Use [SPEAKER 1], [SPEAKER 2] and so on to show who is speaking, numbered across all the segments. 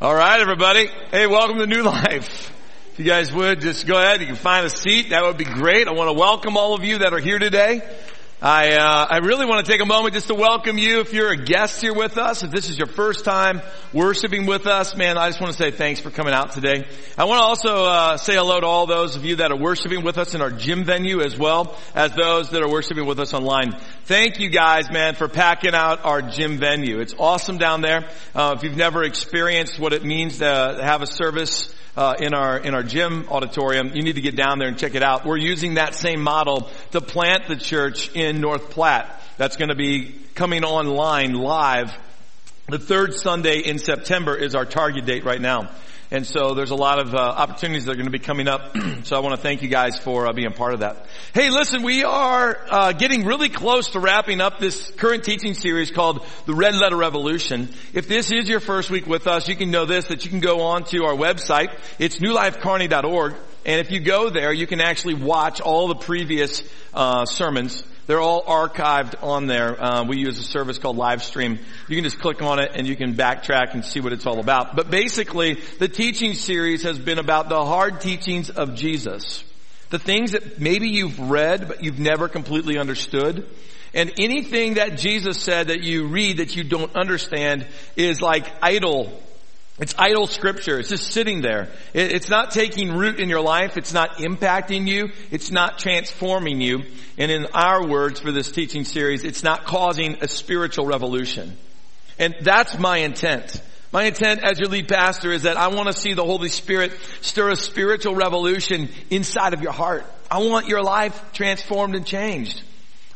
[SPEAKER 1] All right, everybody. Hey, welcome to New Life. If you guys would just go ahead, and you can find a seat. That would be great. I want to welcome all of you that are here today. I uh, I really want to take a moment just to welcome you. If you're a guest here with us, if this is your first time worshiping with us, man, I just want to say thanks for coming out today. I want to also uh, say hello to all those of you that are worshiping with us in our gym venue, as well as those that are worshiping with us online. Thank you guys, man, for packing out our gym venue. It's awesome down there. Uh, if you've never experienced what it means to have a service uh, in our in our gym auditorium. You need to get down there and check it out. We're using that same model to plant the church in North Platte. That's going to be coming online live. The third Sunday in September is our target date right now. And so there's a lot of uh, opportunities that are going to be coming up. so I want to thank you guys for uh, being part of that. Hey, listen, we are uh, getting really close to wrapping up this current teaching series called the Red Letter Revolution. If this is your first week with us, you can know this, that you can go on to our website. It's newlifekearney.org. And if you go there, you can actually watch all the previous uh, sermons they're all archived on there. Uh, we use a service called Livestream. You can just click on it and you can backtrack and see what it's all about. But basically, the teaching series has been about the hard teachings of Jesus. The things that maybe you've read, but you've never completely understood. And anything that Jesus said that you read that you don't understand is like idle it's idle scripture. It's just sitting there. It's not taking root in your life. It's not impacting you. It's not transforming you. And in our words for this teaching series, it's not causing a spiritual revolution. And that's my intent. My intent as your lead pastor is that I want to see the Holy Spirit stir a spiritual revolution inside of your heart. I want your life transformed and changed.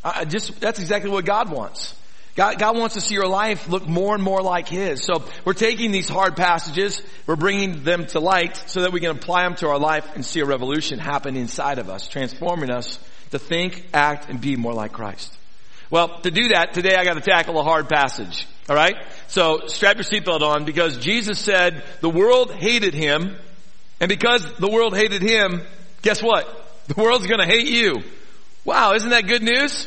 [SPEAKER 1] I just, that's exactly what God wants. God, God wants to see your life look more and more like His. So we're taking these hard passages, we're bringing them to light so that we can apply them to our life and see a revolution happen inside of us, transforming us to think, act, and be more like Christ. Well, to do that, today I got to tackle a hard passage. All right? So strap your seatbelt on because Jesus said the world hated Him, and because the world hated Him, guess what? The world's going to hate you. Wow, isn't that good news?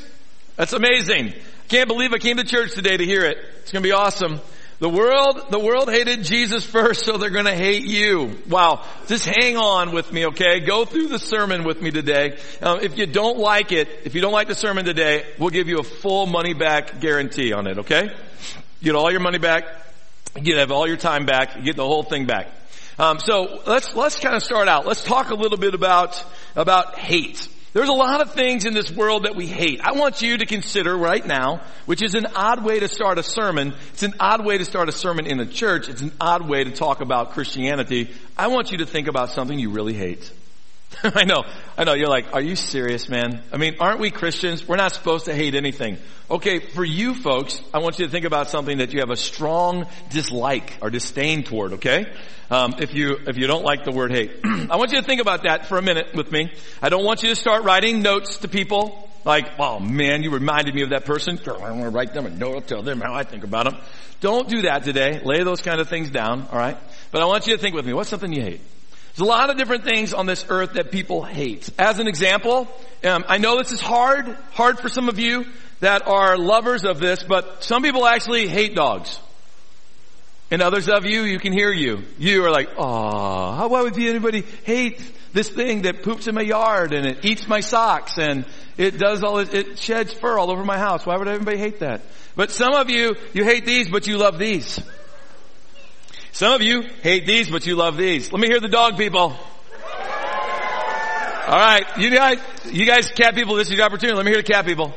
[SPEAKER 1] That's amazing. Can't believe I came to church today to hear it. It's going to be awesome. The world, the world hated Jesus first, so they're going to hate you. Wow. Just hang on with me, okay? Go through the sermon with me today. Um, if you don't like it, if you don't like the sermon today, we'll give you a full money back guarantee on it, okay? You get all your money back. You have all your time back. You get the whole thing back. Um, so let's let's kind of start out. Let's talk a little bit about about hate. There's a lot of things in this world that we hate. I want you to consider right now, which is an odd way to start a sermon. It's an odd way to start a sermon in the church. It's an odd way to talk about Christianity. I want you to think about something you really hate. I know, I know, you're like, are you serious, man? I mean, aren't we Christians? We're not supposed to hate anything. Okay, for you folks, I want you to think about something that you have a strong dislike or disdain toward, okay? Um, if you if you don't like the word hate, I want you to think about that for a minute with me. I don't want you to start writing notes to people like, "Oh man, you reminded me of that person." I want to write them a note, tell them how I think about them. Don't do that today. Lay those kind of things down, all right? But I want you to think with me. What's something you hate? There's a lot of different things on this earth that people hate. As an example, um, I know this is hard, hard for some of you that are lovers of this, but some people actually hate dogs. And others of you, you can hear you. You are like, oh, how, why would anybody hate this thing that poops in my yard and it eats my socks and it does all, it, it sheds fur all over my house. Why would anybody hate that? But some of you, you hate these, but you love these. Some of you hate these, but you love these. Let me hear the dog people. All right, you guys, you guys cat people, this is your opportunity. Let me hear the cat people.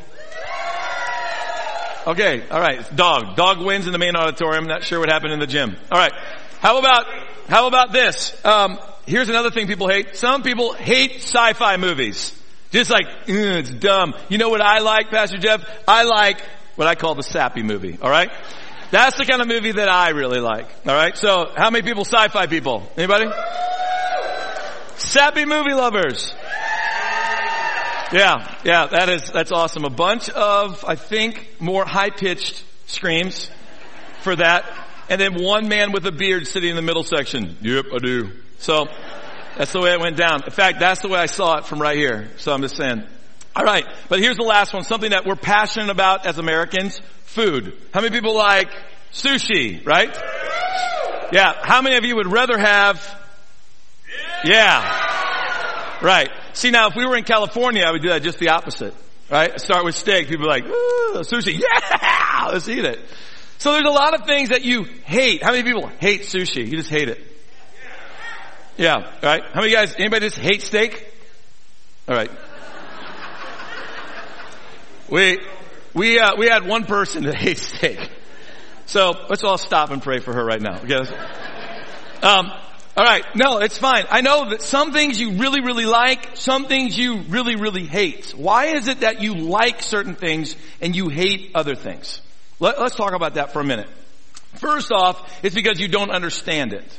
[SPEAKER 1] Okay, all right. Dog. Dog wins in the main auditorium. Not sure what happened in the gym. All right. How about how about this? Um, here's another thing people hate. Some people hate sci-fi movies. Just like it's dumb. You know what I like, Pastor Jeff? I like what I call the sappy movie. All right. That's the kind of movie that I really like. All right. So, how many people sci-fi people? Anybody? Sappy movie lovers. Yeah, yeah, that is, that's awesome. A bunch of, I think, more high-pitched screams for that. And then one man with a beard sitting in the middle section. Yep, I do. So, that's the way it went down. In fact, that's the way I saw it from right here. So I'm just saying. Alright, but here's the last one. Something that we're passionate about as Americans. Food. How many people like sushi, right? Yeah. How many of you would rather have? Yeah. Right. See now, if we were in California, I would do that just the opposite. Right? Start with steak. People like, sushi. Yeah! Let's eat it. So there's a lot of things that you hate. How many people hate sushi? You just hate it. Yeah. Right? How many guys, anybody just hate steak? Alright. We, we, uh, we had one person that hates steak. So let's all stop and pray for her right now. Um, all right. No, it's fine. I know that some things you really, really like, some things you really, really hate. Why is it that you like certain things and you hate other things? Let, us talk about that for a minute. First off, it's because you don't understand it.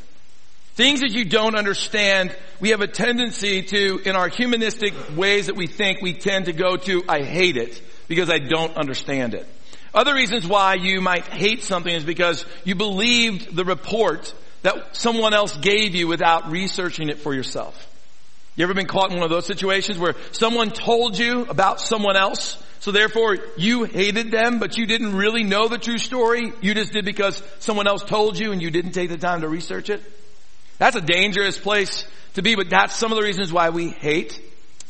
[SPEAKER 1] Things that you don't understand, we have a tendency to, in our humanistic ways that we think, we tend to go to, I hate it because I don't understand it. Other reasons why you might hate something is because you believed the report that someone else gave you without researching it for yourself. You ever been caught in one of those situations where someone told you about someone else, so therefore you hated them, but you didn't really know the true story? You just did because someone else told you and you didn't take the time to research it? That's a dangerous place to be, but that's some of the reasons why we hate.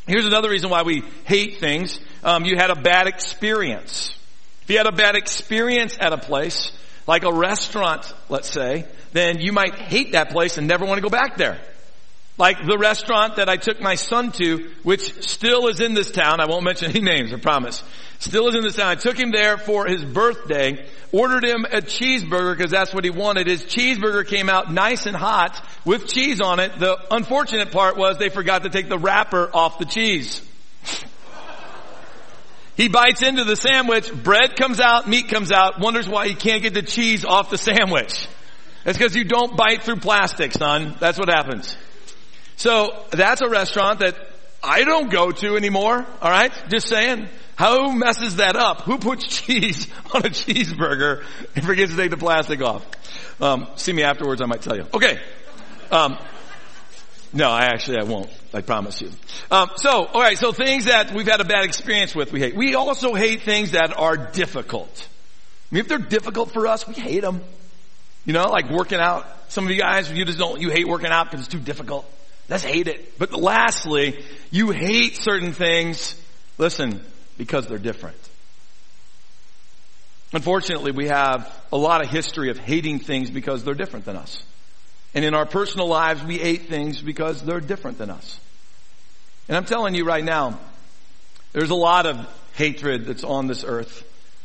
[SPEAKER 1] Here's another reason why we hate things. Um, you had a bad experience. If you had a bad experience at a place, like a restaurant, let's say, then you might hate that place and never want to go back there. Like the restaurant that I took my son to, which still is in this town. I won't mention any names, I promise. Still is in this town. I took him there for his birthday, ordered him a cheeseburger because that's what he wanted. His cheeseburger came out nice and hot with cheese on it. The unfortunate part was they forgot to take the wrapper off the cheese. He bites into the sandwich, bread comes out, meat comes out, wonders why he can't get the cheese off the sandwich. It's because you don't bite through plastic, son. That's what happens. So that's a restaurant that I don't go to anymore. All right, just saying. Who messes that up? Who puts cheese on a cheeseburger and forgets to take the plastic off? Um, see me afterwards. I might tell you. Okay. Um, no, I actually I won't. I promise you. Um, so, all right. So things that we've had a bad experience with, we hate. We also hate things that are difficult. I mean, if they're difficult for us, we hate them. You know, like working out. Some of you guys, you just don't. You hate working out because it's too difficult. Let's hate it. But lastly, you hate certain things. Listen, because they're different. Unfortunately, we have a lot of history of hating things because they're different than us. And in our personal lives, we hate things because they're different than us. And I'm telling you right now, there's a lot of hatred that's on this earth.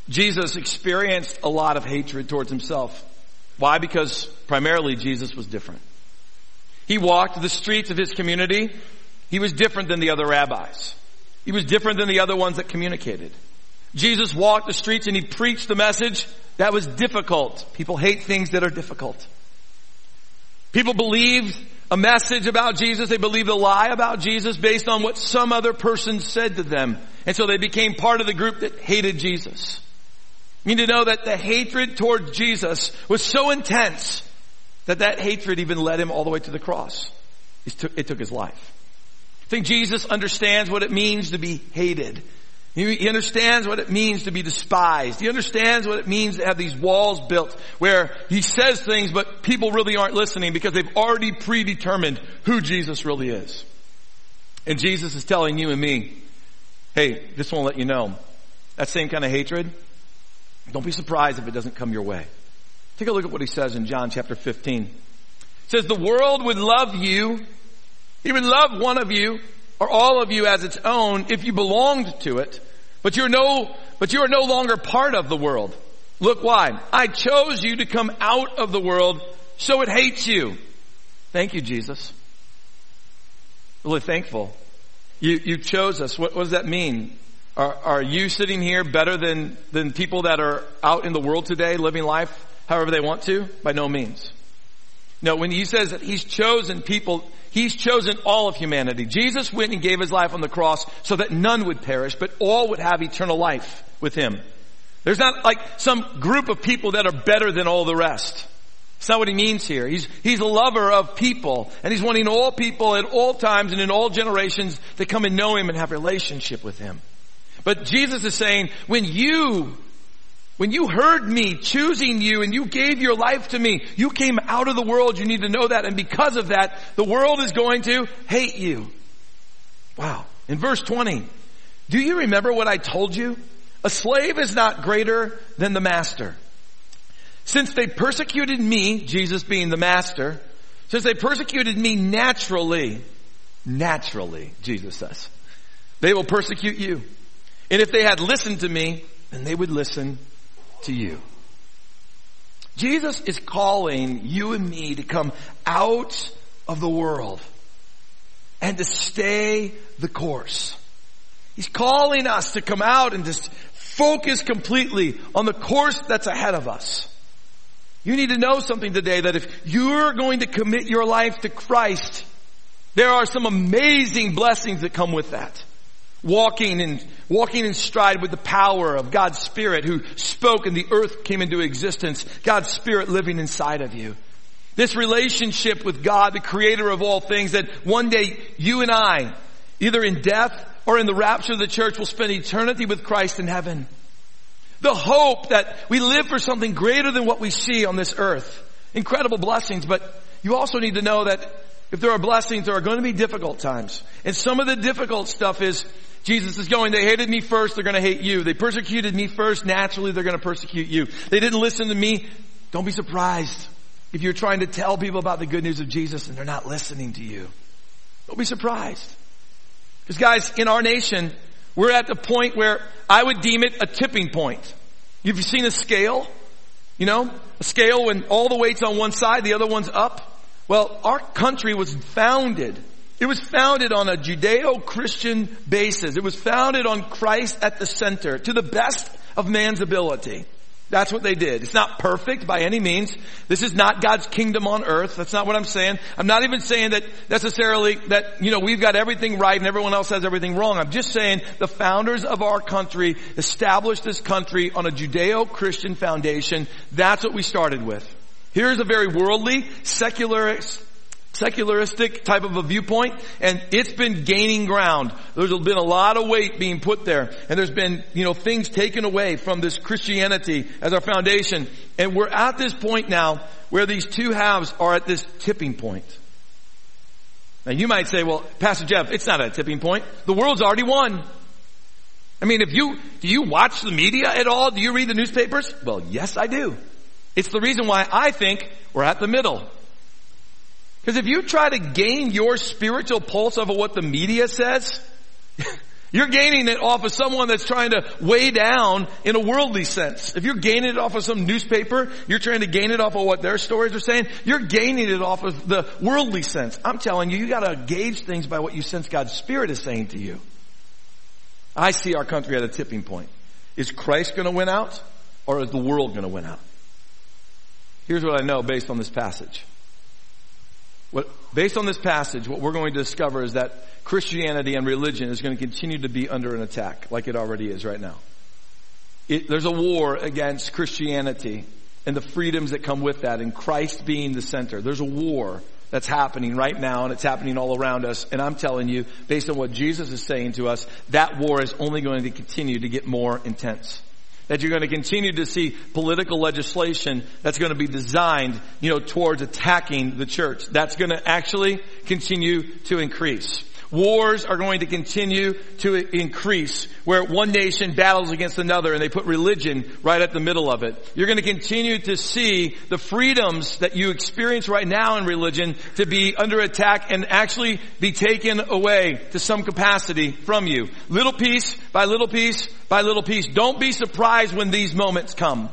[SPEAKER 1] Jesus experienced a lot of hatred towards himself. Why? Because primarily Jesus was different. He walked the streets of his community. He was different than the other rabbis. He was different than the other ones that communicated. Jesus walked the streets and he preached the message that was difficult. People hate things that are difficult. People believed a message about Jesus. They believed a lie about Jesus based on what some other person said to them. And so they became part of the group that hated Jesus. You need to know that the hatred toward Jesus was so intense that that hatred even led him all the way to the cross. It took, it took his life. I think Jesus understands what it means to be hated. He understands what it means to be despised. He understands what it means to have these walls built where he says things but people really aren't listening because they've already predetermined who Jesus really is. And Jesus is telling you and me, hey, just want to let you know, that same kind of hatred, don't be surprised if it doesn't come your way. Take a look at what he says in John chapter 15. It says, the world would love you. He would love one of you or all of you as its own if you belonged to it. But you're no, but you are no longer part of the world. Look why. I chose you to come out of the world, so it hates you. Thank you, Jesus. Really thankful. You, you chose us. What, what does that mean? Are, are you sitting here better than, than people that are out in the world today living life however they want to? By no means. No, when he says that he's chosen people, he's chosen all of humanity. Jesus went and gave his life on the cross so that none would perish, but all would have eternal life with him. There's not like some group of people that are better than all the rest. It's not what he means here. He's, he's a lover of people, and he's wanting all people at all times and in all generations to come and know him and have relationship with him. But Jesus is saying, when you When you heard me choosing you and you gave your life to me, you came out of the world. You need to know that. And because of that, the world is going to hate you. Wow. In verse 20, do you remember what I told you? A slave is not greater than the master. Since they persecuted me, Jesus being the master, since they persecuted me naturally, naturally, Jesus says, they will persecute you. And if they had listened to me, then they would listen to you. Jesus is calling you and me to come out of the world and to stay the course. He's calling us to come out and just focus completely on the course that's ahead of us. You need to know something today that if you're going to commit your life to Christ, there are some amazing blessings that come with that walking and walking in stride with the power of God's Spirit who spoke and the earth came into existence. God's Spirit living inside of you. This relationship with God, the creator of all things that one day you and I, either in death or in the rapture of the church will spend eternity with Christ in heaven. The hope that we live for something greater than what we see on this earth. Incredible blessings, but you also need to know that if there are blessings, there are going to be difficult times. And some of the difficult stuff is Jesus is going, they hated me first, they're going to hate you. They persecuted me first, naturally they're going to persecute you. They didn't listen to me. Don't be surprised if you're trying to tell people about the good news of Jesus and they're not listening to you. Don't be surprised. Because guys, in our nation, we're at the point where I would deem it a tipping point. You've seen a scale? You know, a scale when all the weight's on one side, the other one's up. Well, our country was founded it was founded on a Judeo-Christian basis. It was founded on Christ at the center to the best of man's ability. That's what they did. It's not perfect by any means. This is not God's kingdom on earth. That's not what I'm saying. I'm not even saying that necessarily that, you know, we've got everything right and everyone else has everything wrong. I'm just saying the founders of our country established this country on a Judeo-Christian foundation. That's what we started with. Here's a very worldly, secular, secularistic type of a viewpoint and it's been gaining ground. There's been a lot of weight being put there and there's been, you know, things taken away from this Christianity as our foundation and we're at this point now where these two halves are at this tipping point. Now you might say, well, Pastor Jeff, it's not a tipping point. The world's already won. I mean, if you, do you watch the media at all? Do you read the newspapers? Well, yes, I do. It's the reason why I think we're at the middle. Because if you try to gain your spiritual pulse over what the media says, you're gaining it off of someone that's trying to weigh down in a worldly sense. If you're gaining it off of some newspaper, you're trying to gain it off of what their stories are saying, you're gaining it off of the worldly sense. I'm telling you, you gotta gauge things by what you sense God's Spirit is saying to you. I see our country at a tipping point. Is Christ gonna win out? Or is the world gonna win out? Here's what I know based on this passage. What, based on this passage, what we're going to discover is that Christianity and religion is going to continue to be under an attack, like it already is right now. It, there's a war against Christianity and the freedoms that come with that, and Christ being the center. There's a war that's happening right now, and it's happening all around us. And I'm telling you, based on what Jesus is saying to us, that war is only going to continue to get more intense that you're going to continue to see political legislation that's going to be designed, you know, towards attacking the church. That's going to actually continue to increase. Wars are going to continue to increase where one nation battles against another and they put religion right at the middle of it. You're going to continue to see the freedoms that you experience right now in religion to be under attack and actually be taken away to some capacity from you. Little piece by little piece by little piece. Don't be surprised when these moments come.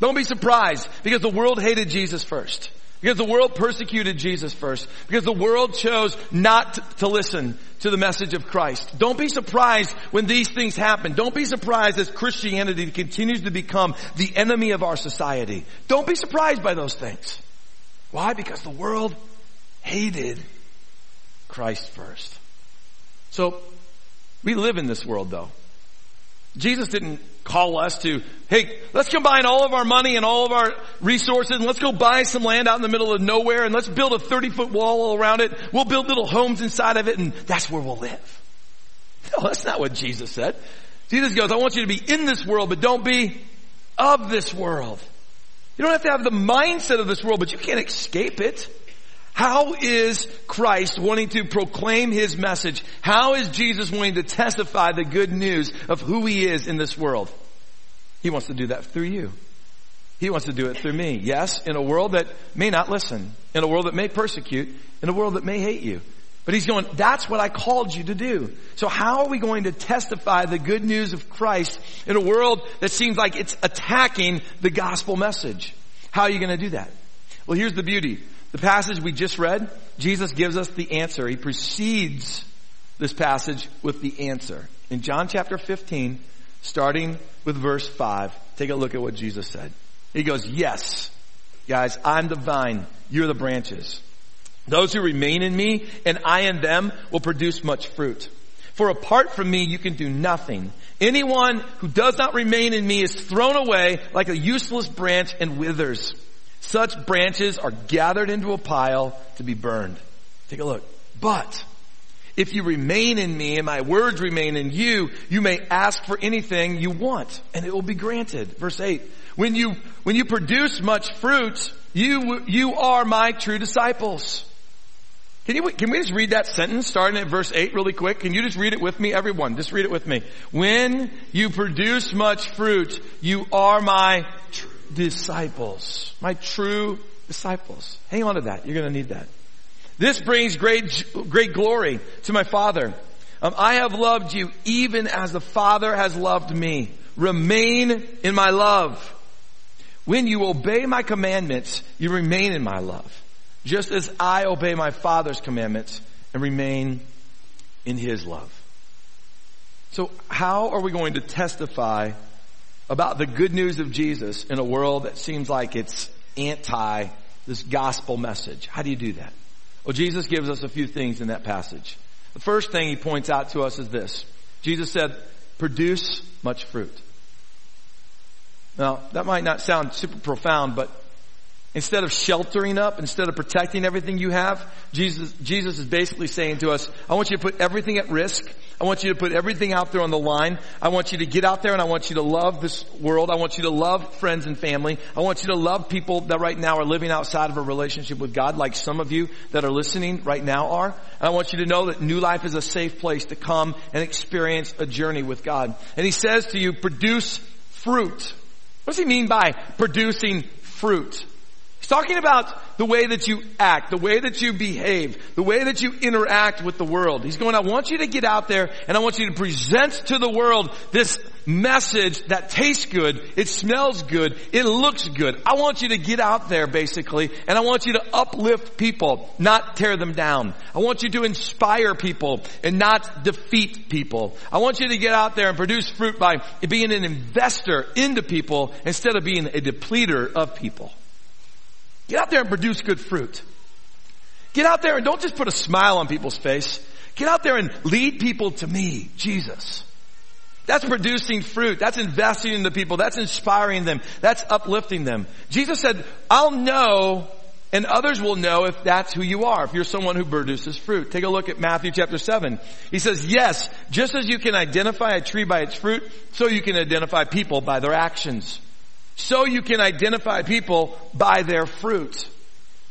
[SPEAKER 1] Don't be surprised because the world hated Jesus first. Because the world persecuted Jesus first. Because the world chose not to listen to the message of Christ. Don't be surprised when these things happen. Don't be surprised as Christianity continues to become the enemy of our society. Don't be surprised by those things. Why? Because the world hated Christ first. So, we live in this world though. Jesus didn't call us to, hey, let's combine all of our money and all of our resources and let's go buy some land out in the middle of nowhere and let's build a 30 foot wall all around it. We'll build little homes inside of it and that's where we'll live. No, that's not what Jesus said. Jesus goes, I want you to be in this world, but don't be of this world. You don't have to have the mindset of this world, but you can't escape it. How is Christ wanting to proclaim His message? How is Jesus wanting to testify the good news of who He is in this world? He wants to do that through you. He wants to do it through me. Yes, in a world that may not listen, in a world that may persecute, in a world that may hate you. But he's going, that's what I called you to do. So how are we going to testify the good news of Christ in a world that seems like it's attacking the gospel message? How are you going to do that? Well, here's the beauty. The passage we just read, Jesus gives us the answer. He precedes this passage with the answer. In John chapter 15, starting with verse 5, take a look at what Jesus said. He goes, yes, guys, I'm the vine, you're the branches. Those who remain in me and I in them will produce much fruit. For apart from me, you can do nothing. Anyone who does not remain in me is thrown away like a useless branch and withers. Such branches are gathered into a pile to be burned. Take a look. But if you remain in me and my words remain in you, you may ask for anything you want and it will be granted. Verse 8. When you, when you produce much fruit, you, you are my true disciples. Can you, can we just read that sentence starting at verse 8 really quick? Can you just read it with me? Everyone, just read it with me. When you produce much fruit, you are my tr- disciples. My true disciples. Hang on to that. You're going to need that. This brings great, great glory to my Father. Um, I have loved you even as the Father has loved me. Remain in my love. When you obey my commandments, you remain in my love just as I obey my Father's commandments and remain in His love. So how are we going to testify about the good news of Jesus in a world that seems like it's anti this gospel message? How do you do that? Well, Jesus gives us a few things in that passage. The first thing he points out to us is this. Jesus said, produce much fruit. Now, that might not sound super profound, but Instead of sheltering up, instead of protecting everything you have, Jesus, Jesus is basically saying to us, I want you to put everything at risk. I want you to put everything out there on the line. I want you to get out there and I want you to love this world. I want you to love friends and family. I want you to love people that right now are living outside of a relationship with God, like some of you that are listening right now are. And I want you to know that New Life is a safe place to come and experience a journey with God. And He says to you, produce fruit. What does He mean by producing fruit? Talking about the way that you act, the way that you behave, the way that you interact with the world. He's going, I want you to get out there and I want you to present to the world this message that tastes good, it smells good, it looks good. I want you to get out there basically and I want you to uplift people, not tear them down. I want you to inspire people and not defeat people. I want you to get out there and produce fruit by being an investor into people instead of being a depleter of people. Get out there and produce good fruit. Get out there and don't just put a smile on people's face. Get out there and lead people to me, Jesus. That's producing fruit. That's investing in the people. That's inspiring them. That's uplifting them. Jesus said, I'll know and others will know if that's who you are, if you're someone who produces fruit. Take a look at Matthew chapter 7. He says, yes, just as you can identify a tree by its fruit, so you can identify people by their actions so you can identify people by their fruit.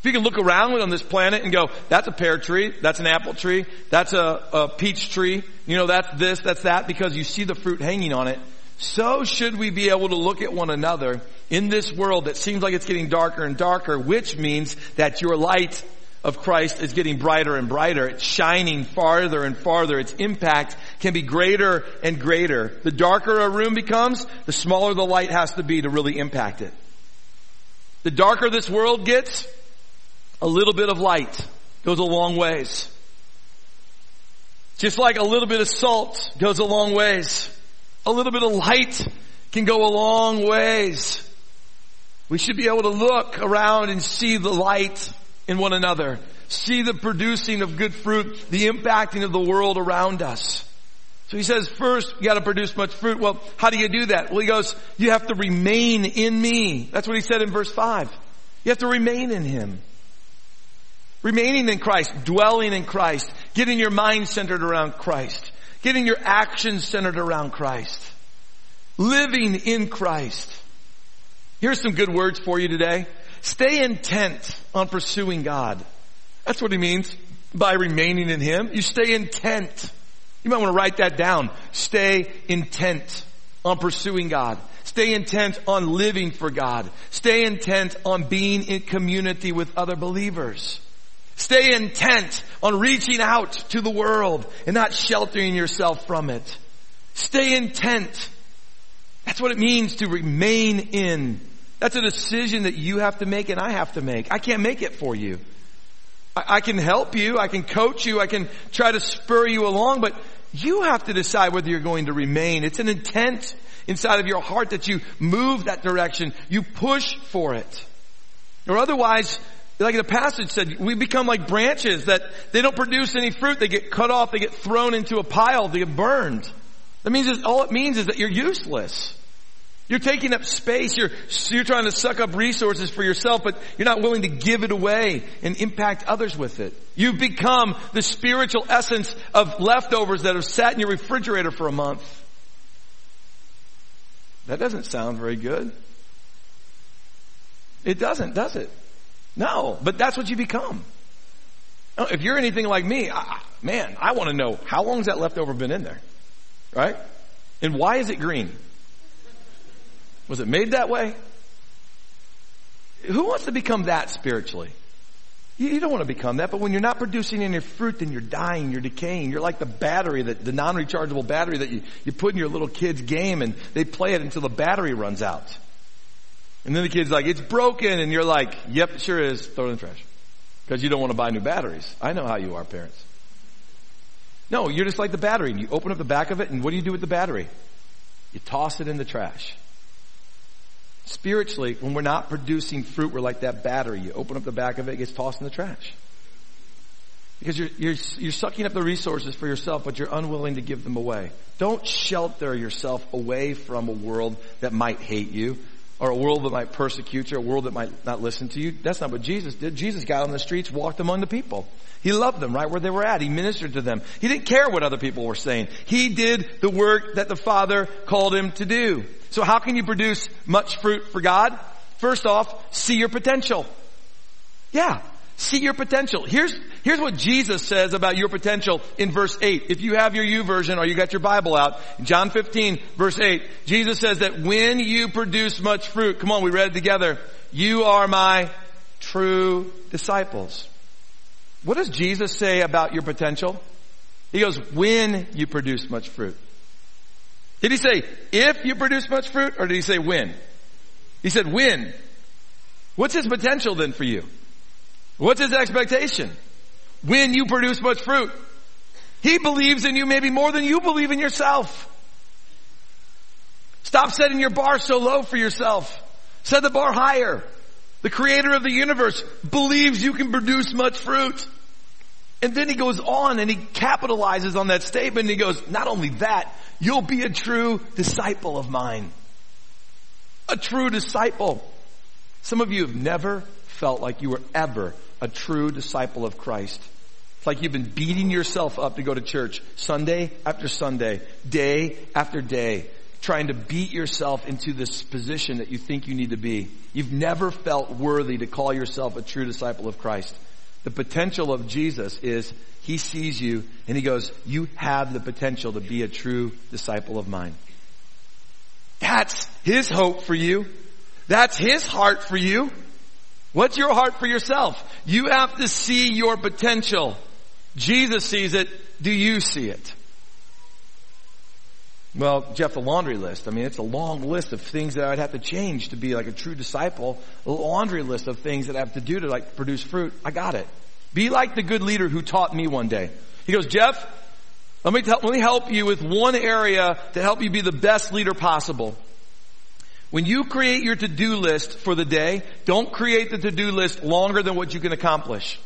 [SPEAKER 1] If you can look around on this planet and go, that's a pear tree, that's an apple tree, that's a, a peach tree, you know, that's this, that's that, because you see the fruit hanging on it. So should we be able to look at one another in this world that seems like it's getting darker and darker, which means that your light of Christ is getting brighter and brighter. It's shining farther and farther. Its impact can be greater and greater. The darker a room becomes, the smaller the light has to be to really impact it. The darker this world gets, a little bit of light goes a long ways. Just like a little bit of salt goes a long ways. A little bit of light can go a long ways. We should be able to look around and see the light in one another. See the producing of good fruit, the impacting of the world around us. So he says, first, you gotta produce much fruit. Well, how do you do that? Well, he goes, you have to remain in me. That's what he said in verse 5. You have to remain in him. Remaining in Christ, dwelling in Christ, getting your mind centered around Christ, getting your actions centered around Christ, living in Christ. Here's some good words for you today. Stay intent on pursuing God. That's what he means by remaining in him. You stay intent. You might want to write that down. Stay intent on pursuing God. Stay intent on living for God. Stay intent on being in community with other believers. Stay intent on reaching out to the world and not sheltering yourself from it. Stay intent. That's what it means to remain in. That's a decision that you have to make and I have to make. I can't make it for you. I, I can help you. I can coach you. I can try to spur you along, but you have to decide whether you're going to remain. It's an intent inside of your heart that you move that direction. You push for it. Or otherwise, like the passage said, we become like branches that they don't produce any fruit. They get cut off. They get thrown into a pile. They get burned. That means all it means is that you're useless. You're taking up space. You're, you're trying to suck up resources for yourself, but you're not willing to give it away and impact others with it. You've become the spiritual essence of leftovers that have sat in your refrigerator for a month. That doesn't sound very good. It doesn't, does it? No, but that's what you become. If you're anything like me, man, I want to know how long has that leftover been in there? Right? And why is it green? Was it made that way? Who wants to become that spiritually? You, don't want to become that, but when you're not producing any fruit, then you're dying, you're decaying. You're like the battery, that, the non-rechargeable battery that you, you put in your little kid's game and they play it until the battery runs out. And then the kid's like, it's broken, and you're like, yep, it sure is, throw it in the trash. Because you don't want to buy new batteries. I know how you are, parents. No, you're just like the battery, and you open up the back of it, and what do you do with the battery? You toss it in the trash. Spiritually, when we're not producing fruit, we're like that battery. You open up the back of it, it gets tossed in the trash. Because you're, you're, you're sucking up the resources for yourself, but you're unwilling to give them away. Don't shelter yourself away from a world that might hate you, or a world that might persecute you, a world that might not listen to you. That's not what Jesus did. Jesus got on the streets, walked among the people. He loved them right where they were at. He ministered to them. He didn't care what other people were saying. He did the work that the Father called him to do. So how can you produce much fruit for God? First off, see your potential. Yeah. See your potential. Here's, here's what Jesus says about your potential in verse 8. If you have your YouVersion or you got your Bible out, John 15 verse 8, Jesus says that when you produce much fruit, come on, we read it together, you are my true disciples. What does Jesus say about your potential? He goes, when you produce much fruit. Did he say, if you produce much fruit, or did he say when? He said when. What's his potential then for you? What's his expectation? When you produce much fruit. He believes in you maybe more than you believe in yourself. Stop setting your bar so low for yourself. Set the bar higher. The creator of the universe believes you can produce much fruit. And then he goes on and he capitalizes on that statement and he goes, not only that, you'll be a true disciple of mine. A true disciple. Some of you have never felt like you were ever a true disciple of Christ. It's like you've been beating yourself up to go to church Sunday after Sunday, day after day, trying to beat yourself into this position that you think you need to be. You've never felt worthy to call yourself a true disciple of Christ. The potential of Jesus is he sees you and he goes, you have the potential to be a true disciple of mine. That's his hope for you. That's his heart for you. What's your heart for yourself? You have to see your potential. Jesus sees it. Do you see it? Well, Jeff, the laundry list. I mean, it's a long list of things that I'd have to change to be like a true disciple. A laundry list of things that I have to do to like produce fruit. I got it. Be like the good leader who taught me one day. He goes, Jeff, let me, tell, let me help you with one area to help you be the best leader possible. When you create your to-do list for the day, don't create the to-do list longer than what you can accomplish.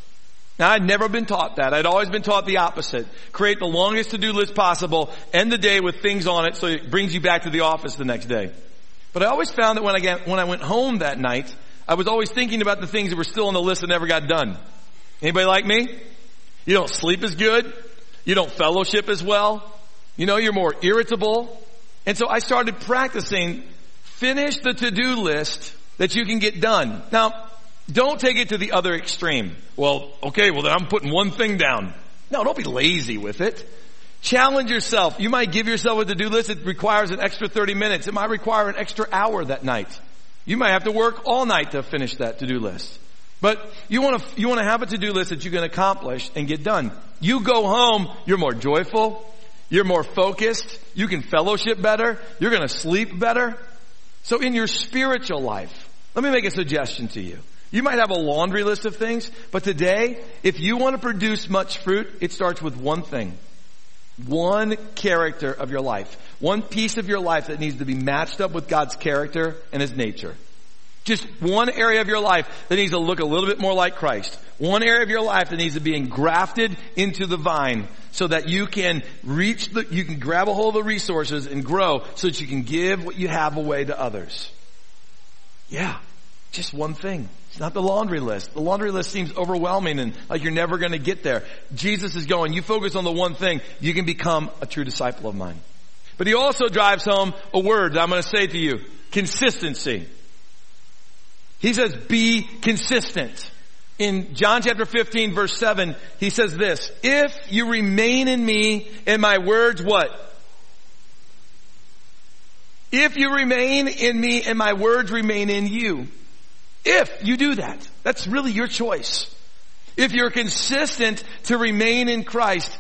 [SPEAKER 1] Now I'd never been taught that. I'd always been taught the opposite. Create the longest to-do list possible, end the day with things on it so it brings you back to the office the next day. But I always found that when I, when I went home that night, I was always thinking about the things that were still on the list that never got done. Anybody like me? You don't sleep as good. You don't fellowship as well. You know, you're more irritable. And so I started practicing finish the to-do list that you can get done. Now, don't take it to the other extreme. Well, okay, well then I'm putting one thing down. No, don't be lazy with it. Challenge yourself. You might give yourself a to-do list that requires an extra 30 minutes. It might require an extra hour that night. You might have to work all night to finish that to-do list. But you want to, you want to have a to-do list that you can accomplish and get done. You go home, you're more joyful, you're more focused, you can fellowship better, you're going to sleep better. So in your spiritual life, let me make a suggestion to you. You might have a laundry list of things, but today, if you want to produce much fruit, it starts with one thing. One character of your life. One piece of your life that needs to be matched up with God's character and His nature. Just one area of your life that needs to look a little bit more like Christ. One area of your life that needs to be engrafted into the vine so that you can reach the, you can grab a hold of the resources and grow so that you can give what you have away to others. Yeah. Just one thing. It's not the laundry list. The laundry list seems overwhelming and like you're never going to get there. Jesus is going, you focus on the one thing, you can become a true disciple of mine. But he also drives home a word that I'm going to say to you. Consistency. He says, be consistent. In John chapter 15 verse 7, he says this, if you remain in me and my words what? If you remain in me and my words remain in you. If you do that. That's really your choice. If you're consistent to remain in Christ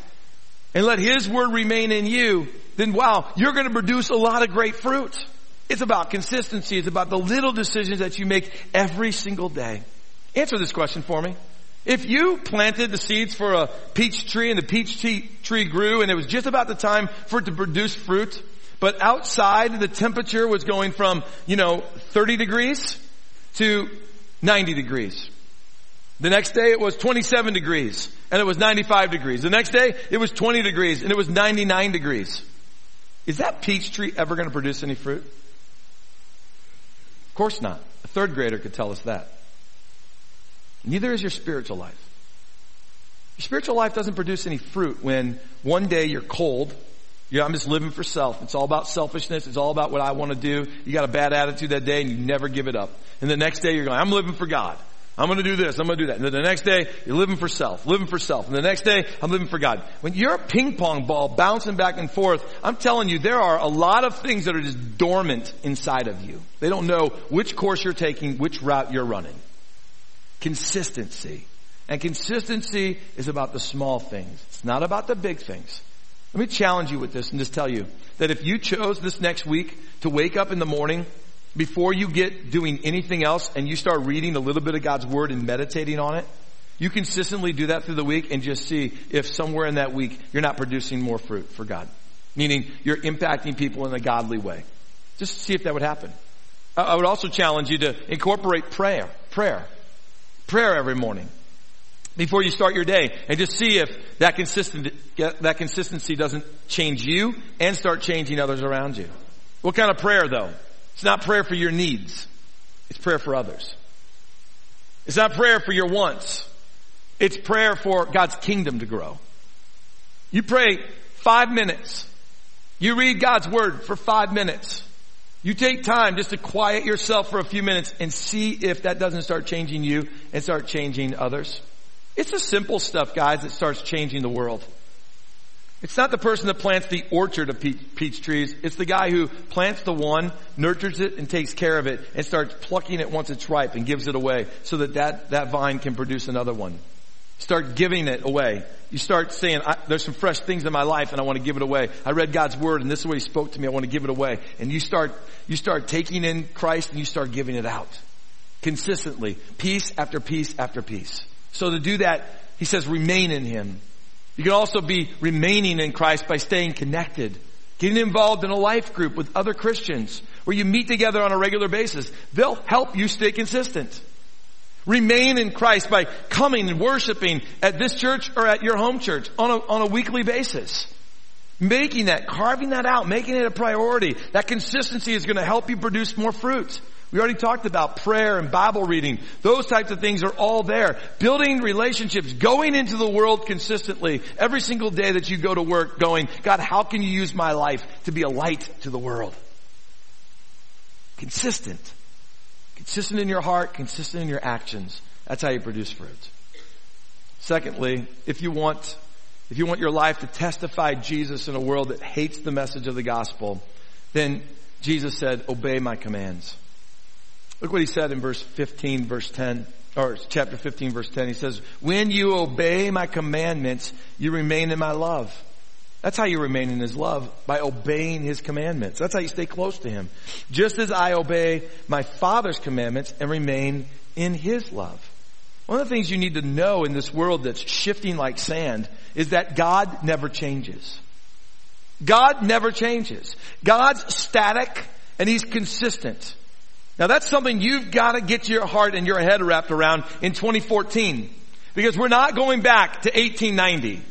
[SPEAKER 1] and let His Word remain in you, then wow, you're going to produce a lot of great fruit. It's about consistency. It's about the little decisions that you make every single day. Answer this question for me. If you planted the seeds for a peach tree and the peach tree grew and it was just about the time for it to produce fruit, but outside the temperature was going from, you know, 30 degrees to 90 degrees. The next day it was 27 degrees and it was 95 degrees. The next day it was 20 degrees and it was 99 degrees. Is that peach tree ever going to produce any fruit? Of course not. A third grader could tell us that. Neither is your spiritual life. Your spiritual life doesn't produce any fruit when one day you're cold. You're, I'm just living for self. It's all about selfishness. It's all about what I want to do. You got a bad attitude that day and you never give it up. And the next day you're going, I'm living for God. I'm going to do this. I'm going to do that. And then the next day, you're living for self, living for self. And the next day, I'm living for God. When you're a ping pong ball bouncing back and forth, I'm telling you, there are a lot of things that are just dormant inside of you. They don't know which course you're taking, which route you're running. Consistency. And consistency is about the small things. It's not about the big things. Let me challenge you with this and just tell you that if you chose this next week to wake up in the morning before you get doing anything else and you start reading a little bit of God's Word and meditating on it, you consistently do that through the week and just see if somewhere in that week you're not producing more fruit for God. Meaning you're impacting people in a godly way. Just see if that would happen. I would also challenge you to incorporate prayer. Prayer. Prayer every morning. Before you start your day and just see if that consistent, that consistency doesn't change you and start changing others around you. What kind of prayer though? It's not prayer for your needs. It's prayer for others. It's not prayer for your wants. It's prayer for God's kingdom to grow. You pray five minutes. You read God's word for five minutes. You take time just to quiet yourself for a few minutes and see if that doesn't start changing you and start changing others. It's the simple stuff, guys, that starts changing the world. It's not the person that plants the orchard of peach, peach, trees. It's the guy who plants the one, nurtures it, and takes care of it, and starts plucking it once it's ripe and gives it away so that that, that vine can produce another one. Start giving it away. You start saying, there's some fresh things in my life and I want to give it away. I read God's word and this is what he spoke to me. I want to give it away. And you start, you start taking in Christ and you start giving it out. Consistently. Piece after piece after piece. So to do that, he says remain in him. You can also be remaining in Christ by staying connected. Getting involved in a life group with other Christians where you meet together on a regular basis. They'll help you stay consistent. Remain in Christ by coming and worshiping at this church or at your home church on a, on a weekly basis. Making that, carving that out, making it a priority. That consistency is going to help you produce more fruit. We already talked about prayer and Bible reading. Those types of things are all there. Building relationships, going into the world consistently every single day that you go to work going, God, how can you use my life to be a light to the world? Consistent. Consistent in your heart, consistent in your actions. That's how you produce fruit. Secondly, if you want, if you want your life to testify Jesus in a world that hates the message of the gospel, then Jesus said, obey my commands. Look what he said in verse 15, verse 10, or chapter 15, verse 10. He says, when you obey my commandments, you remain in my love. That's how you remain in his love, by obeying his commandments. That's how you stay close to him. Just as I obey my father's commandments and remain in his love. One of the things you need to know in this world that's shifting like sand is that God never changes. God never changes. God's static and He's consistent. Now that's something you've got to get your heart and your head wrapped around in 2014. Because we're not going back to 1890.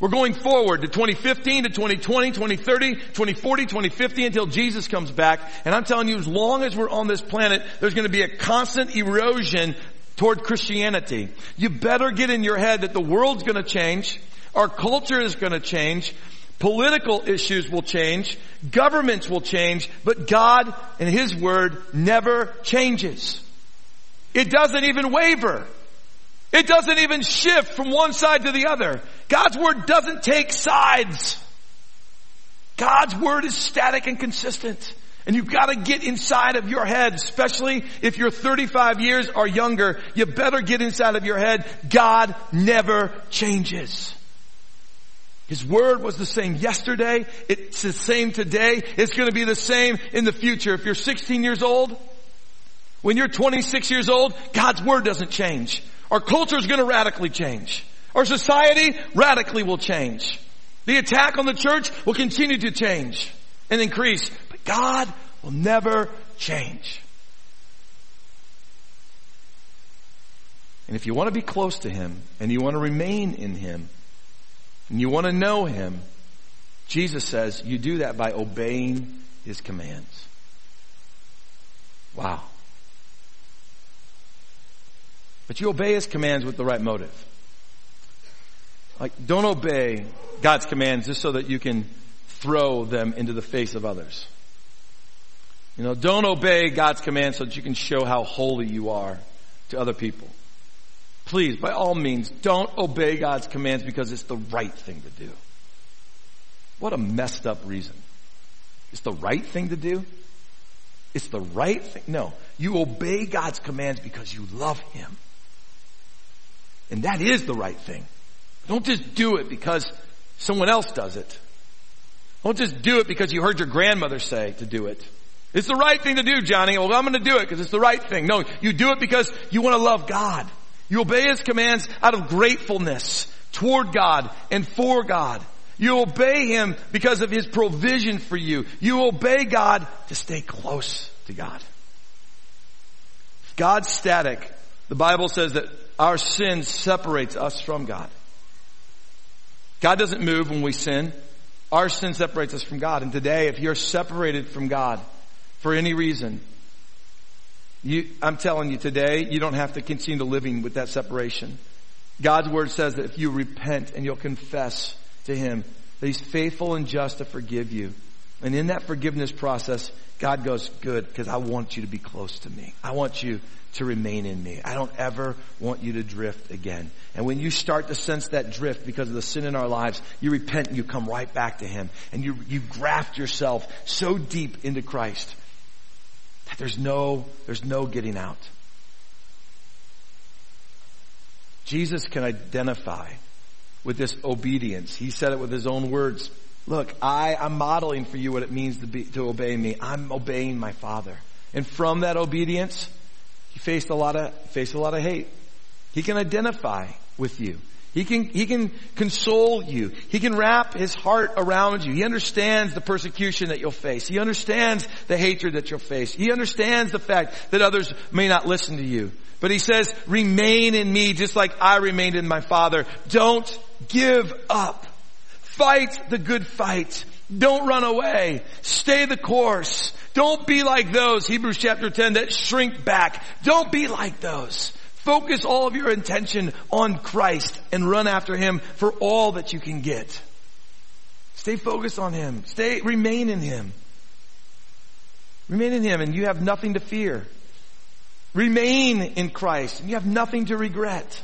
[SPEAKER 1] We're going forward to 2015 to 2020, 2030, 2040, 2050 until Jesus comes back. And I'm telling you, as long as we're on this planet, there's going to be a constant erosion toward Christianity. You better get in your head that the world's going to change. Our culture is going to change. Political issues will change. Governments will change. But God and His Word never changes. It doesn't even waver. It doesn't even shift from one side to the other. God's Word doesn't take sides. God's Word is static and consistent. And you've got to get inside of your head, especially if you're 35 years or younger, you better get inside of your head. God never changes. His word was the same yesterday. It's the same today. It's going to be the same in the future. If you're 16 years old, when you're 26 years old, God's word doesn't change. Our culture is going to radically change. Our society radically will change. The attack on the church will continue to change and increase. But God will never change. And if you want to be close to Him and you want to remain in Him, and you want to know Him, Jesus says you do that by obeying His commands. Wow. But you obey His commands with the right motive. Like, don't obey God's commands just so that you can throw them into the face of others. You know, don't obey God's commands so that you can show how holy you are to other people. Please, by all means, don't obey God's commands because it's the right thing to do. What a messed up reason. It's the right thing to do? It's the right thing. No. You obey God's commands because you love Him. And that is the right thing. Don't just do it because someone else does it. Don't just do it because you heard your grandmother say to do it. It's the right thing to do, Johnny. Well, I'm going to do it because it's the right thing. No, you do it because you want to love God. You obey His commands out of gratefulness toward God and for God. You obey Him because of His provision for you. You obey God to stay close to God. God's static. The Bible says that our sin separates us from God. God doesn't move when we sin. Our sin separates us from God. And today, if you're separated from God for any reason, you, I'm telling you today, you don't have to continue to living with that separation. God's word says that if you repent and you'll confess to Him, that He's faithful and just to forgive you. And in that forgiveness process, God goes, good, because I want you to be close to me. I want you to remain in me. I don't ever want you to drift again. And when you start to sense that drift because of the sin in our lives, you repent and you come right back to Him. And you, you graft yourself so deep into Christ there's no, there's no getting out. Jesus can identify with this obedience. He said it with his own words. Look, I, I'm modeling for you what it means to be, to obey me. I'm obeying my Father. And from that obedience, he faced a lot of, faced a lot of hate. He can identify with you. He can, he can console you. He can wrap his heart around you. He understands the persecution that you'll face. He understands the hatred that you'll face. He understands the fact that others may not listen to you. But he says, remain in me just like I remained in my father. Don't give up. Fight the good fight. Don't run away. Stay the course. Don't be like those, Hebrews chapter 10, that shrink back. Don't be like those. Focus all of your intention on Christ and run after Him for all that you can get. Stay focused on Him. Stay, remain in Him. Remain in Him and you have nothing to fear. Remain in Christ and you have nothing to regret.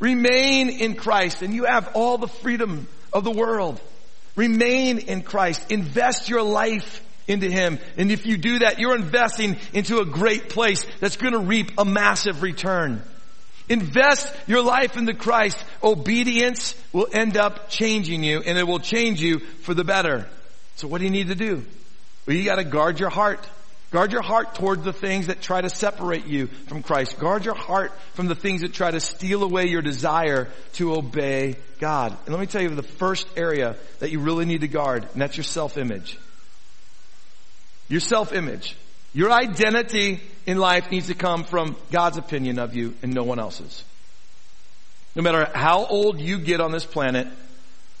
[SPEAKER 1] Remain in Christ and you have all the freedom of the world. Remain in Christ. Invest your life into Him. And if you do that, you're investing into a great place that's going to reap a massive return. Invest your life into Christ. Obedience will end up changing you and it will change you for the better. So what do you need to do? Well, you gotta guard your heart. Guard your heart towards the things that try to separate you from Christ. Guard your heart from the things that try to steal away your desire to obey God. And let me tell you the first area that you really need to guard, and that's your self-image. Your self-image. Your identity in life needs to come from God's opinion of you and no one else's. No matter how old you get on this planet,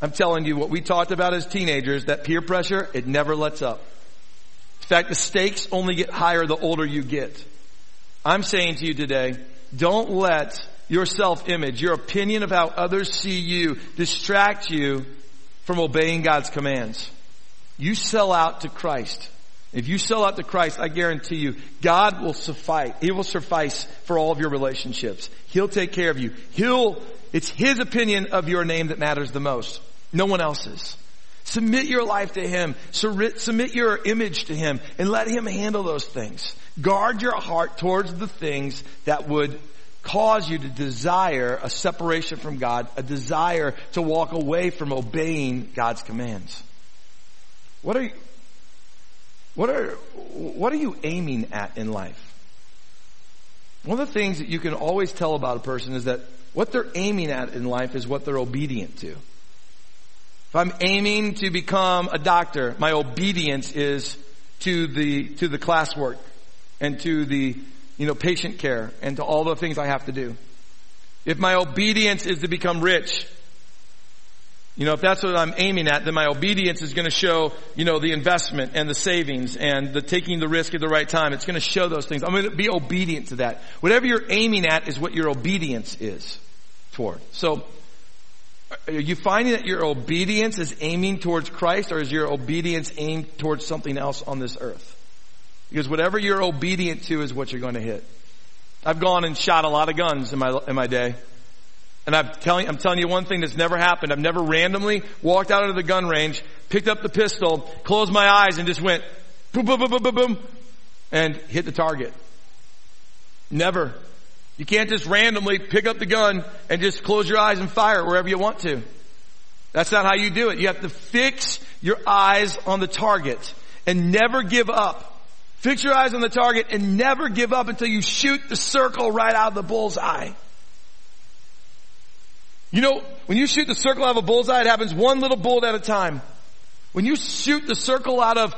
[SPEAKER 1] I'm telling you what we talked about as teenagers, that peer pressure, it never lets up. In fact, the stakes only get higher the older you get. I'm saying to you today, don't let your self-image, your opinion of how others see you distract you from obeying God's commands. You sell out to Christ. If you sell out to Christ, I guarantee you, God will suffice. He will suffice for all of your relationships. He'll take care of you. He'll, it's His opinion of your name that matters the most. No one else's. Submit your life to Him. Submit your image to Him and let Him handle those things. Guard your heart towards the things that would cause you to desire a separation from God, a desire to walk away from obeying God's commands. What are you, what are, what are you aiming at in life? One of the things that you can always tell about a person is that what they're aiming at in life is what they're obedient to. If I'm aiming to become a doctor, my obedience is to the, to the classwork and to the, you know, patient care and to all the things I have to do. If my obedience is to become rich, you know, if that's what I'm aiming at, then my obedience is going to show, you know, the investment and the savings and the taking the risk at the right time. It's going to show those things. I'm going to be obedient to that. Whatever you're aiming at is what your obedience is toward. So, are you finding that your obedience is aiming towards Christ or is your obedience aimed towards something else on this earth? Because whatever you're obedient to is what you're going to hit. I've gone and shot a lot of guns in my, in my day. And I'm telling, I'm telling you one thing that's never happened. I've never randomly walked out of the gun range, picked up the pistol, closed my eyes and just went boom, boom, boom, boom, boom, boom, and hit the target. Never. You can't just randomly pick up the gun and just close your eyes and fire it wherever you want to. That's not how you do it. You have to fix your eyes on the target and never give up. Fix your eyes on the target and never give up until you shoot the circle right out of the bull's eye. You know, when you shoot the circle out of a bullseye, it happens one little bullet at a time. When you shoot the circle out of,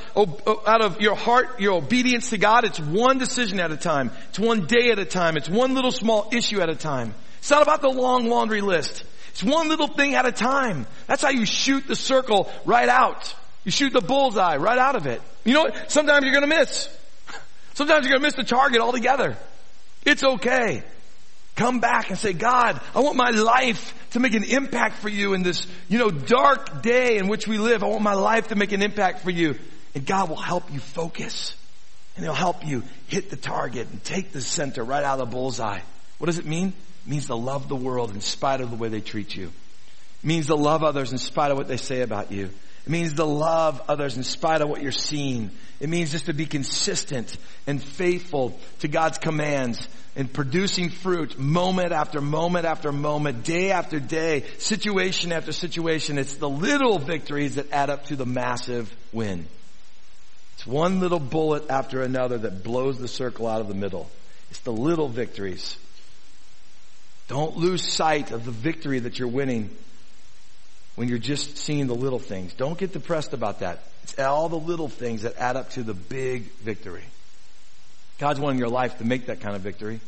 [SPEAKER 1] out of your heart, your obedience to God, it's one decision at a time. It's one day at a time. It's one little small issue at a time. It's not about the long laundry list. It's one little thing at a time. That's how you shoot the circle right out. You shoot the bullseye right out of it. You know what? Sometimes you're gonna miss. Sometimes you're gonna miss the target altogether. It's okay. Come back and say, God, I want my life to make an impact for you in this, you know, dark day in which we live. I want my life to make an impact for you. And God will help you focus. And He'll help you hit the target and take the center right out of the bullseye. What does it mean? It means to love the world in spite of the way they treat you. It means to love others in spite of what they say about you. It means to love others in spite of what you're seeing. It means just to be consistent and faithful to God's commands and producing fruit moment after moment after moment, day after day, situation after situation. It's the little victories that add up to the massive win. It's one little bullet after another that blows the circle out of the middle. It's the little victories. Don't lose sight of the victory that you're winning when you're just seeing the little things. Don't get depressed about that. It's all the little things that add up to the big victory. God's wanting your life to make that kind of victory.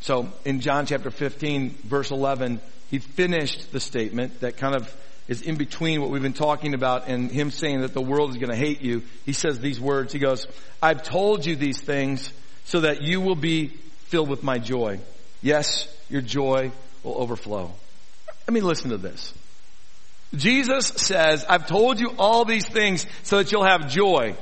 [SPEAKER 1] So in John chapter 15 verse 11, he finished the statement that kind of is in between what we've been talking about and him saying that the world is going to hate you. He says these words. He goes, I've told you these things so that you will be filled with my joy. Yes, your joy will overflow. I mean, listen to this. Jesus says, I've told you all these things so that you'll have joy.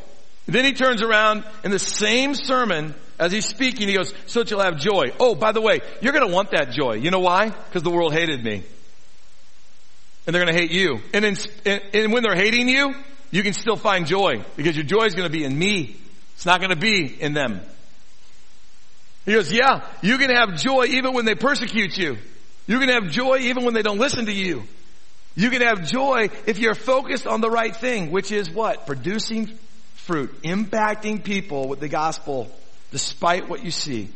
[SPEAKER 1] then he turns around in the same sermon as he's speaking, he goes, so that you'll have joy. Oh, by the way, you're gonna want that joy. You know why? Because the world hated me. And they're gonna hate you. And, in, and when they're hating you, you can still find joy because your joy is gonna be in me. It's not gonna be in them. He goes, yeah, you can have joy even when they persecute you. You can have joy even when they don't listen to you. You can have joy if you're focused on the right thing, which is what? Producing fruit, impacting people with the gospel despite what you see,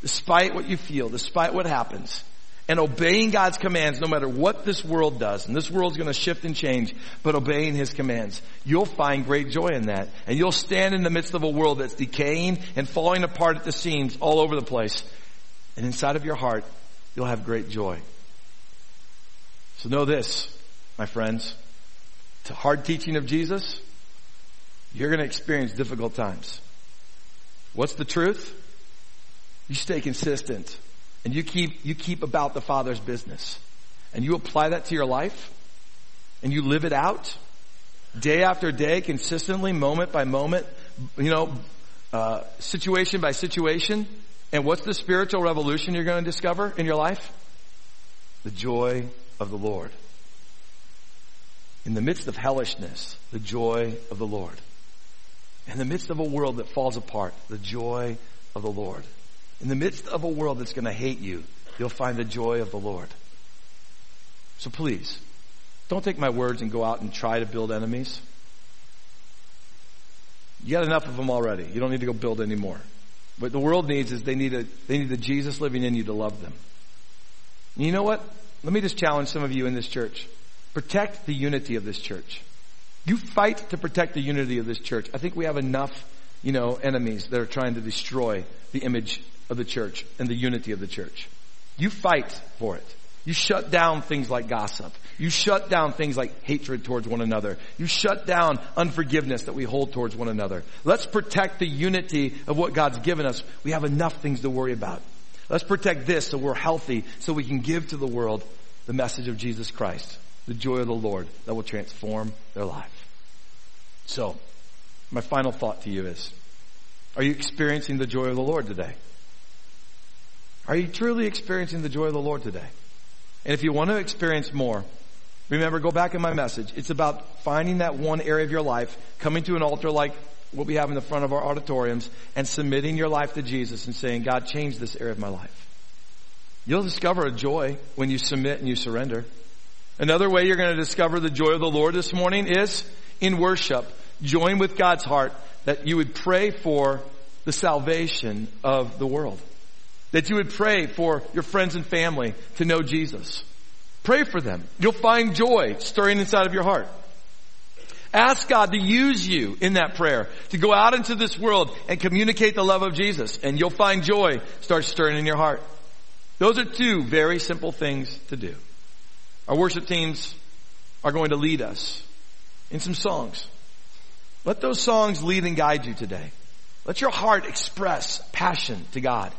[SPEAKER 1] despite what you feel, despite what happens, and obeying God's commands no matter what this world does. And this world's going to shift and change, but obeying His commands. You'll find great joy in that. And you'll stand in the midst of a world that's decaying and falling apart at the seams all over the place. And inside of your heart, you'll have great joy. So know this, my friends. To hard teaching of Jesus, you're going to experience difficult times. What's the truth? You stay consistent and you keep, you keep about the Father's business and you apply that to your life and you live it out day after day, consistently, moment by moment, you know, uh, situation by situation. And what's the spiritual revolution you're going to discover in your life? The joy of the Lord. In the midst of hellishness, the joy of the Lord. In the midst of a world that falls apart, the joy of the Lord. In the midst of a world that's going to hate you, you'll find the joy of the Lord. So please, don't take my words and go out and try to build enemies. You got enough of them already. You don't need to go build any more. What the world needs is they need a, they need the Jesus living in you to love them. And you know what? Let me just challenge some of you in this church. Protect the unity of this church. You fight to protect the unity of this church. I think we have enough, you know, enemies that are trying to destroy the image of the church and the unity of the church. You fight for it. You shut down things like gossip. You shut down things like hatred towards one another. You shut down unforgiveness that we hold towards one another. Let's protect the unity of what God's given us. We have enough things to worry about. Let's protect this so we're healthy so we can give to the world the message of Jesus Christ, the joy of the Lord that will transform their life. So, my final thought to you is, are you experiencing the joy of the Lord today? Are you truly experiencing the joy of the Lord today? And if you want to experience more, remember, go back in my message. It's about finding that one area of your life, coming to an altar like what we have in the front of our auditoriums, and submitting your life to Jesus and saying, God, change this area of my life. You'll discover a joy when you submit and you surrender. Another way you're going to discover the joy of the Lord this morning is in worship. Join with God's heart that you would pray for the salvation of the world. That you would pray for your friends and family to know Jesus. Pray for them. You'll find joy stirring inside of your heart. Ask God to use you in that prayer to go out into this world and communicate the love of Jesus and you'll find joy start stirring in your heart. Those are two very simple things to do. Our worship teams are going to lead us in some songs. Let those songs lead and guide you today. Let your heart express passion to God.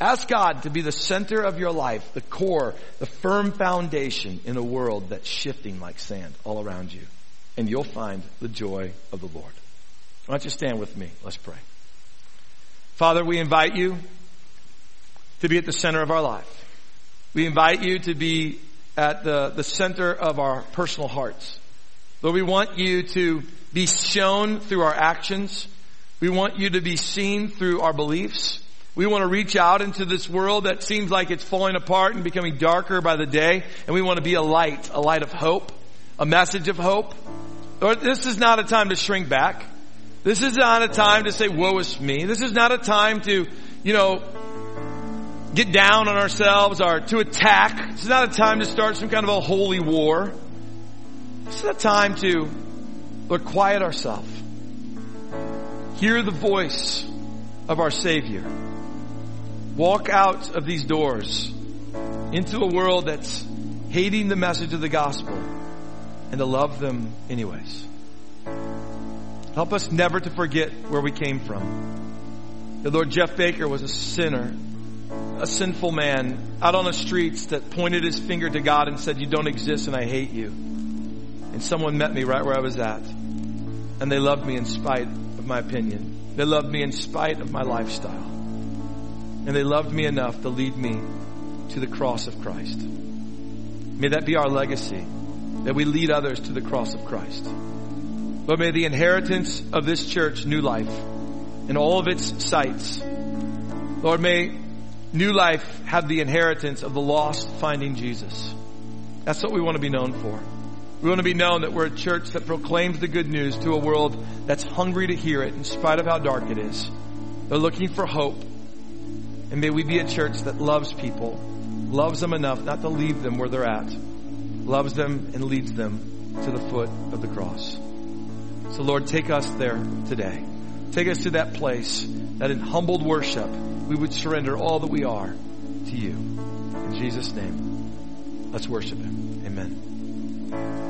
[SPEAKER 1] Ask God to be the center of your life, the core, the firm foundation in a world that's shifting like sand all around you. And you'll find the joy of the Lord. Why don't you stand with me? Let's pray. Father, we invite you to be at the center of our life. We invite you to be at the, the center of our personal hearts. Lord, we want you to be shown through our actions. We want you to be seen through our beliefs. We want to reach out into this world that seems like it's falling apart and becoming darker by the day. And we want to be a light, a light of hope, a message of hope. Lord, this is not a time to shrink back. This is not a time to say, woe is me. This is not a time to, you know, get down on ourselves or to attack. This is not a time to start some kind of a holy war. This is a time to, Lord, quiet ourselves. Hear the voice of our Savior walk out of these doors into a world that's hating the message of the gospel and to love them anyways. Help us never to forget where we came from. The Lord Jeff Baker was a sinner, a sinful man out on the streets that pointed his finger to God and said, you don't exist and I hate you. And someone met me right where I was at. And they loved me in spite of my opinion. They loved me in spite of my lifestyle. And they loved me enough to lead me to the cross of Christ. May that be our legacy, that we lead others to the cross of Christ. But may the inheritance of this church, New Life, and all of its sites, Lord, may New Life have the inheritance of the lost finding Jesus. That's what we want to be known for. We want to be known that we're a church that proclaims the good news to a world that's hungry to hear it in spite of how dark it is. They're looking for hope. And may we be a church that loves people, loves them enough not to leave them where they're at, loves them and leads them to the foot of the cross. So Lord, take us there today. Take us to that place that in humbled worship we would surrender all that we are to you. In Jesus' name, let's worship him. Amen.